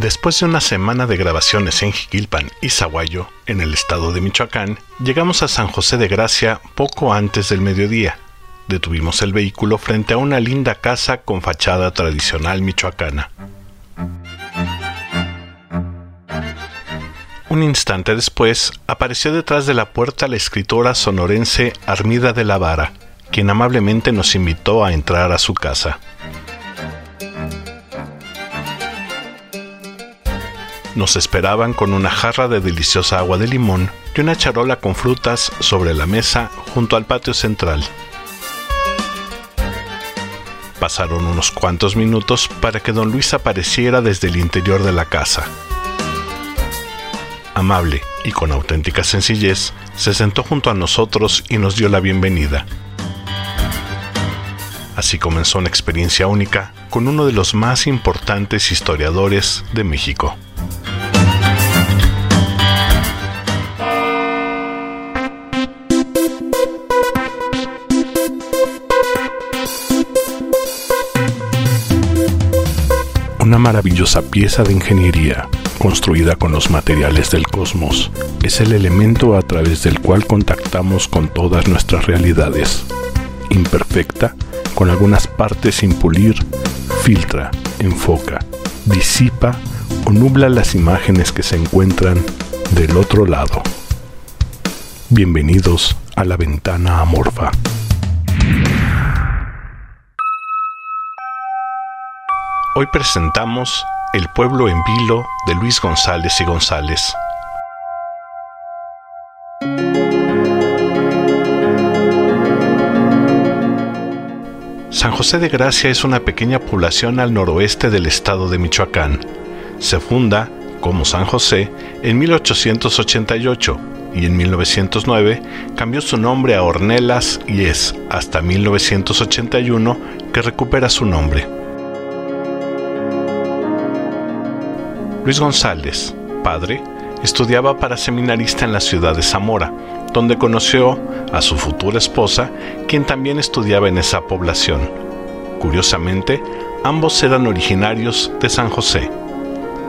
Después de una semana de grabaciones en Jiquilpan y Zaguayo, en el estado de Michoacán, llegamos a San José de Gracia poco antes del mediodía. Detuvimos el vehículo frente a una linda casa con fachada tradicional michoacana. Un instante después, apareció detrás de la puerta la escritora sonorense Armida de la Vara, quien amablemente nos invitó a entrar a su casa. Nos esperaban con una jarra de deliciosa agua de limón y una charola con frutas sobre la mesa junto al patio central. Pasaron unos cuantos minutos para que don Luis apareciera desde el interior de la casa. Amable y con auténtica sencillez, se sentó junto a nosotros y nos dio la bienvenida. Así comenzó una experiencia única con uno de los más importantes historiadores de México. Una maravillosa pieza de ingeniería, construida con los materiales del cosmos, es el elemento a través del cual contactamos con todas nuestras realidades. Imperfecta, con algunas partes sin pulir, filtra, enfoca, disipa o nubla las imágenes que se encuentran del otro lado. Bienvenidos a la ventana amorfa. Hoy presentamos El pueblo en vilo de Luis González y González. San José de Gracia es una pequeña población al noroeste del estado de Michoacán. Se funda, como San José, en 1888 y en 1909 cambió su nombre a Ornelas y es hasta 1981 que recupera su nombre. Luis González, padre, estudiaba para seminarista en la ciudad de Zamora, donde conoció a su futura esposa, quien también estudiaba en esa población. Curiosamente, ambos eran originarios de San José.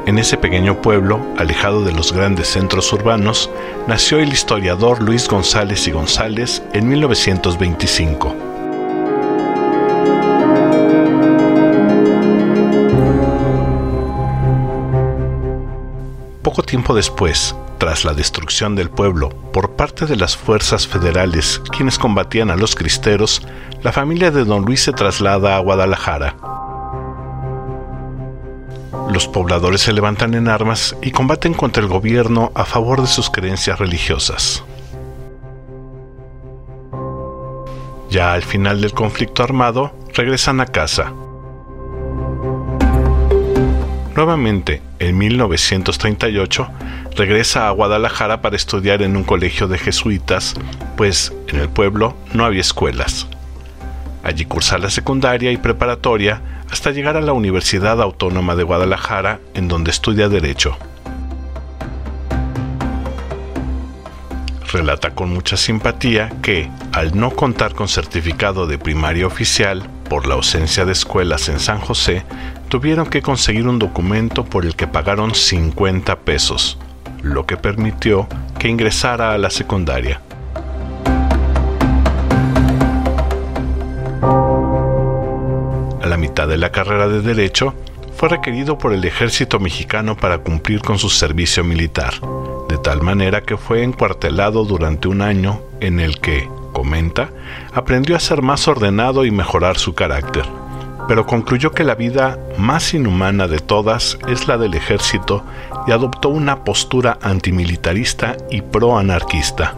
En ese pequeño pueblo, alejado de los grandes centros urbanos, nació el historiador Luis González y González en 1925. Poco tiempo después, tras la destrucción del pueblo por parte de las fuerzas federales quienes combatían a los cristeros, la familia de don Luis se traslada a Guadalajara. Los pobladores se levantan en armas y combaten contra el gobierno a favor de sus creencias religiosas. Ya al final del conflicto armado, regresan a casa, Nuevamente, en 1938, regresa a Guadalajara para estudiar en un colegio de jesuitas, pues en el pueblo no había escuelas. Allí cursa la secundaria y preparatoria hasta llegar a la Universidad Autónoma de Guadalajara, en donde estudia Derecho. Relata con mucha simpatía que, al no contar con certificado de primaria oficial por la ausencia de escuelas en San José, tuvieron que conseguir un documento por el que pagaron 50 pesos, lo que permitió que ingresara a la secundaria. A la mitad de la carrera de Derecho, fue requerido por el ejército mexicano para cumplir con su servicio militar, de tal manera que fue encuartelado durante un año en el que, comenta, aprendió a ser más ordenado y mejorar su carácter pero concluyó que la vida más inhumana de todas es la del ejército y adoptó una postura antimilitarista y pro-anarquista.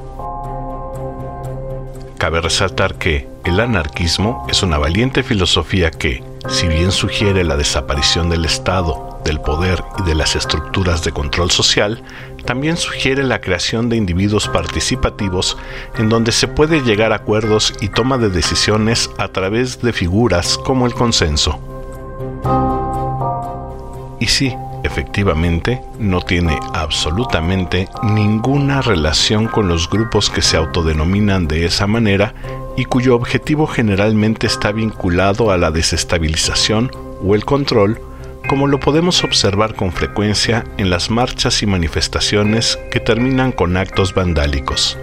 Cabe resaltar que el anarquismo es una valiente filosofía que, si bien sugiere la desaparición del Estado, del poder y de las estructuras de control social, también sugiere la creación de individuos participativos en donde se puede llegar a acuerdos y toma de decisiones a través de figuras como el consenso. Y sí, efectivamente, no tiene absolutamente ninguna relación con los grupos que se autodenominan de esa manera y cuyo objetivo generalmente está vinculado a la desestabilización o el control como lo podemos observar con frecuencia en las marchas y manifestaciones que terminan con actos vandálicos.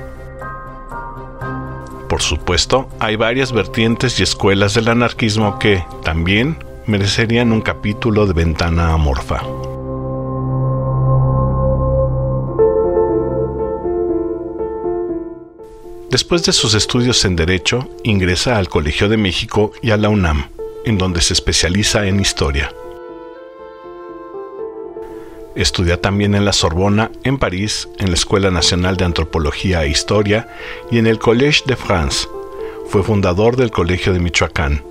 Por supuesto, hay varias vertientes y escuelas del anarquismo que, también, merecerían un capítulo de ventana amorfa. Después de sus estudios en Derecho, ingresa al Colegio de México y a la UNAM, en donde se especializa en Historia. Estudia también en la Sorbona, en París, en la Escuela Nacional de Antropología e Historia y en el Collège de France. Fue fundador del Colegio de Michoacán.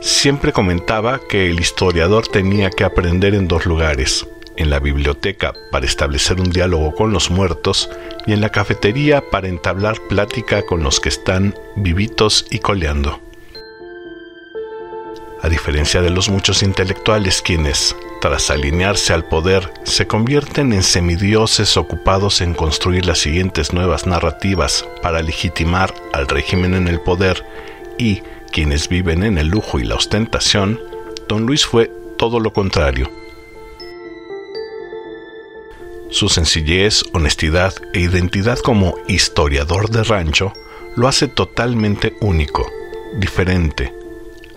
Siempre comentaba que el historiador tenía que aprender en dos lugares, en la biblioteca para establecer un diálogo con los muertos y en la cafetería para entablar plática con los que están vivitos y coleando. A diferencia de los muchos intelectuales quienes, tras alinearse al poder, se convierten en semidioses ocupados en construir las siguientes nuevas narrativas para legitimar al régimen en el poder y quienes viven en el lujo y la ostentación, don Luis fue todo lo contrario. Su sencillez, honestidad e identidad como historiador de rancho lo hace totalmente único, diferente,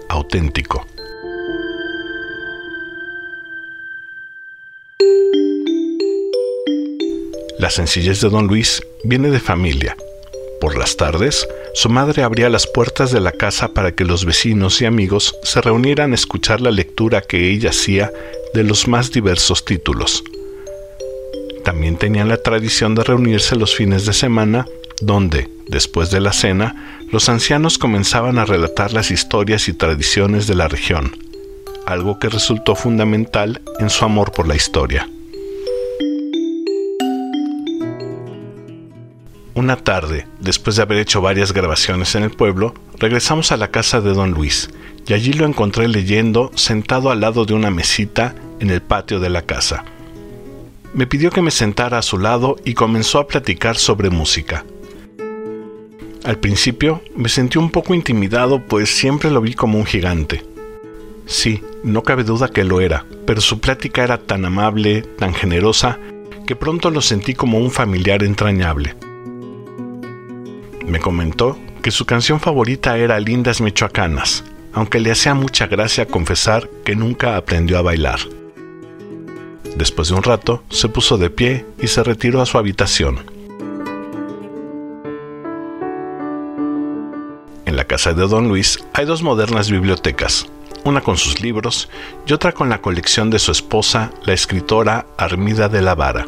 auténtico. La sencillez de don Luis viene de familia. Por las tardes, su madre abría las puertas de la casa para que los vecinos y amigos se reunieran a escuchar la lectura que ella hacía de los más diversos títulos también tenían la tradición de reunirse los fines de semana, donde, después de la cena, los ancianos comenzaban a relatar las historias y tradiciones de la región, algo que resultó fundamental en su amor por la historia. Una tarde, después de haber hecho varias grabaciones en el pueblo, regresamos a la casa de don Luis, y allí lo encontré leyendo sentado al lado de una mesita en el patio de la casa. Me pidió que me sentara a su lado y comenzó a platicar sobre música. Al principio me sentí un poco intimidado pues siempre lo vi como un gigante. Sí, no cabe duda que lo era, pero su plática era tan amable, tan generosa, que pronto lo sentí como un familiar entrañable. Me comentó que su canción favorita era Lindas Michoacanas, aunque le hacía mucha gracia confesar que nunca aprendió a bailar. Después de un rato, se puso de pie y se retiró a su habitación. Casa de don Luis hay dos modernas bibliotecas, una con sus libros y otra con la colección de su esposa, la escritora Armida de la Vara,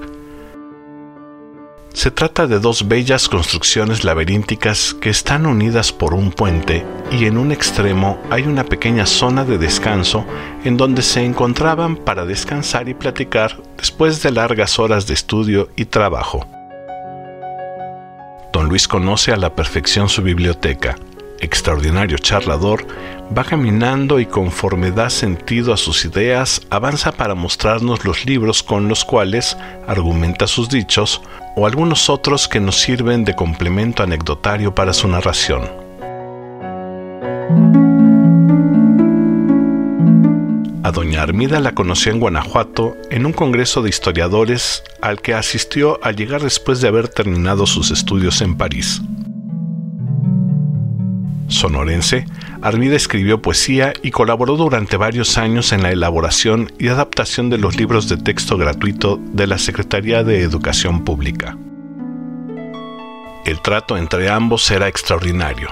se trata de dos bellas construcciones laberínticas que están unidas por un puente y en un extremo hay una pequeña zona de descanso en donde se encontraban para descansar y platicar después de largas horas de estudio y trabajo. Don Luis conoce a la perfección su biblioteca extraordinario charlador, va caminando y conforme da sentido a sus ideas, avanza para mostrarnos los libros con los cuales argumenta sus dichos o algunos otros que nos sirven de complemento anecdotario para su narración. A doña Armida la conoció en Guanajuato en un congreso de historiadores al que asistió al llegar después de haber terminado sus estudios en París sonorense, Armida escribió poesía y colaboró durante varios años en la elaboración y adaptación de los libros de texto gratuito de la Secretaría de Educación Pública. El trato entre ambos era extraordinario,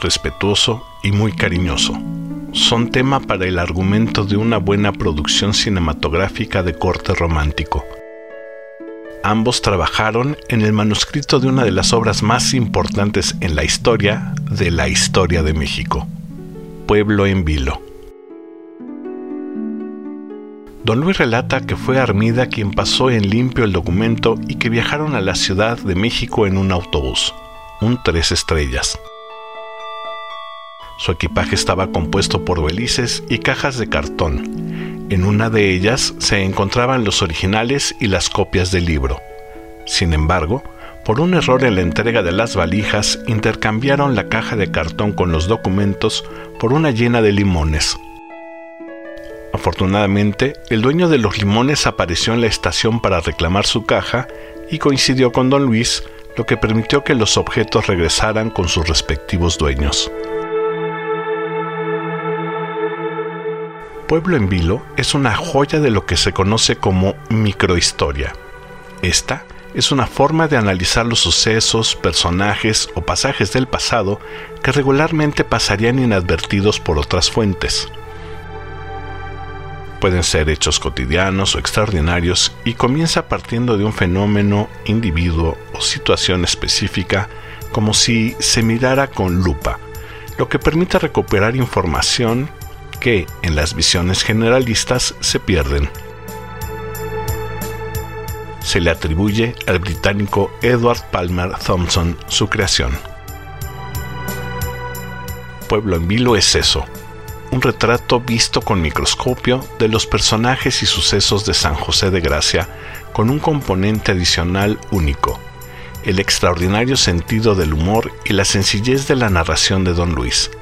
respetuoso y muy cariñoso. Son tema para el argumento de una buena producción cinematográfica de corte romántico Ambos trabajaron en el manuscrito de una de las obras más importantes en la historia de la historia de México, Pueblo en Vilo. Don Luis relata que fue Armida quien pasó en limpio el documento y que viajaron a la Ciudad de México en un autobús, un tres estrellas. Su equipaje estaba compuesto por belices y cajas de cartón, en una de ellas se encontraban los originales y las copias del libro. Sin embargo, por un error en la entrega de las valijas, intercambiaron la caja de cartón con los documentos por una llena de limones, Afortunadamente, el dueño de los limones apareció en la estación para reclamar su caja y coincidió con don Luis, lo que permitió que los objetos regresaran con sus respectivos dueños. Pueblo en Vilo es una joya de lo que se conoce como microhistoria. Esta es una forma de analizar los sucesos, personajes o pasajes del pasado que regularmente pasarían inadvertidos por otras fuentes. Pueden ser hechos cotidianos o extraordinarios y comienza partiendo de un fenómeno, individuo o situación específica como si se mirara con lupa, lo que permite recuperar información que en las visiones generalistas se pierden. Se le atribuye al británico Edward Palmer Thompson su creación. Pueblo en Vilo es eso, un retrato visto con microscopio de los personajes y sucesos de San José de Gracia con un componente adicional único, el extraordinario sentido del humor y la sencillez de la narración de Don Luis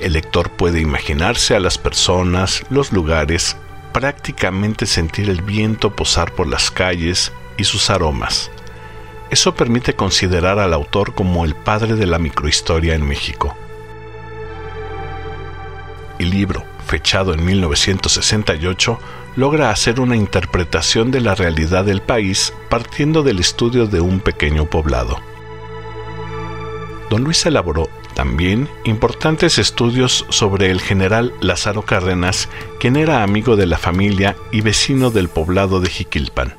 el lector puede imaginarse a las personas, los lugares, prácticamente sentir el viento posar por las calles y sus aromas. Eso permite considerar al autor como el padre de la microhistoria en México. El libro, fechado en 1968, logra hacer una interpretación de la realidad del país partiendo del estudio de un pequeño poblado. Don Luis elaboró también importantes estudios sobre el general Lázaro Cárdenas, quien era amigo de la familia y vecino del poblado de Jiquilpan.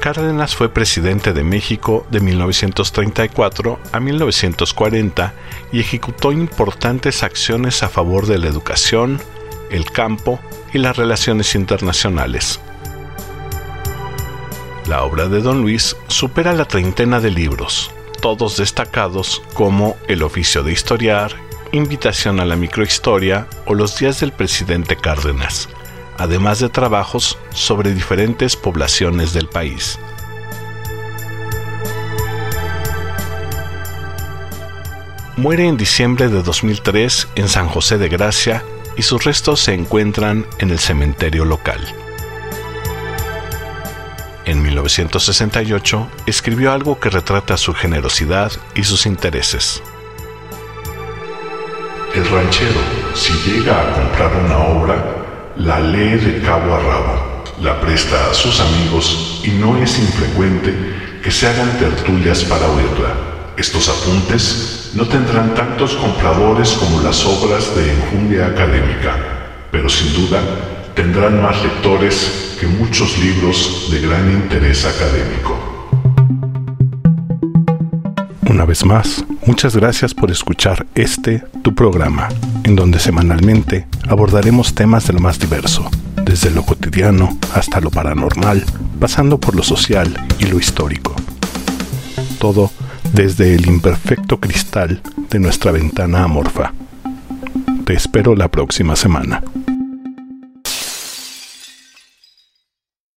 Cárdenas fue presidente de México de 1934 a 1940 y ejecutó importantes acciones a favor de la educación, el campo y las relaciones internacionales. La obra de Don Luis supera la treintena de libros, todos destacados como El oficio de historiar, Invitación a la microhistoria o Los días del presidente Cárdenas, además de trabajos sobre diferentes poblaciones del país. Muere en diciembre de 2003 en San José de Gracia y sus restos se encuentran en el cementerio local. En 1968 escribió algo que retrata su generosidad y sus intereses. El ranchero, si llega a comprar una obra, la lee de cabo a rabo, la presta a sus amigos y no es infrecuente que se hagan tertulias para oírla. Estos apuntes no tendrán tantos compradores como las obras de enjundia académica, pero sin duda tendrán más lectores que muchos libros de gran interés académico. Una vez más, muchas gracias por escuchar este, tu programa, en donde semanalmente abordaremos temas de lo más diverso, desde lo cotidiano hasta lo paranormal, pasando por lo social y lo histórico. Todo desde el imperfecto cristal de nuestra ventana amorfa. Te espero la próxima semana.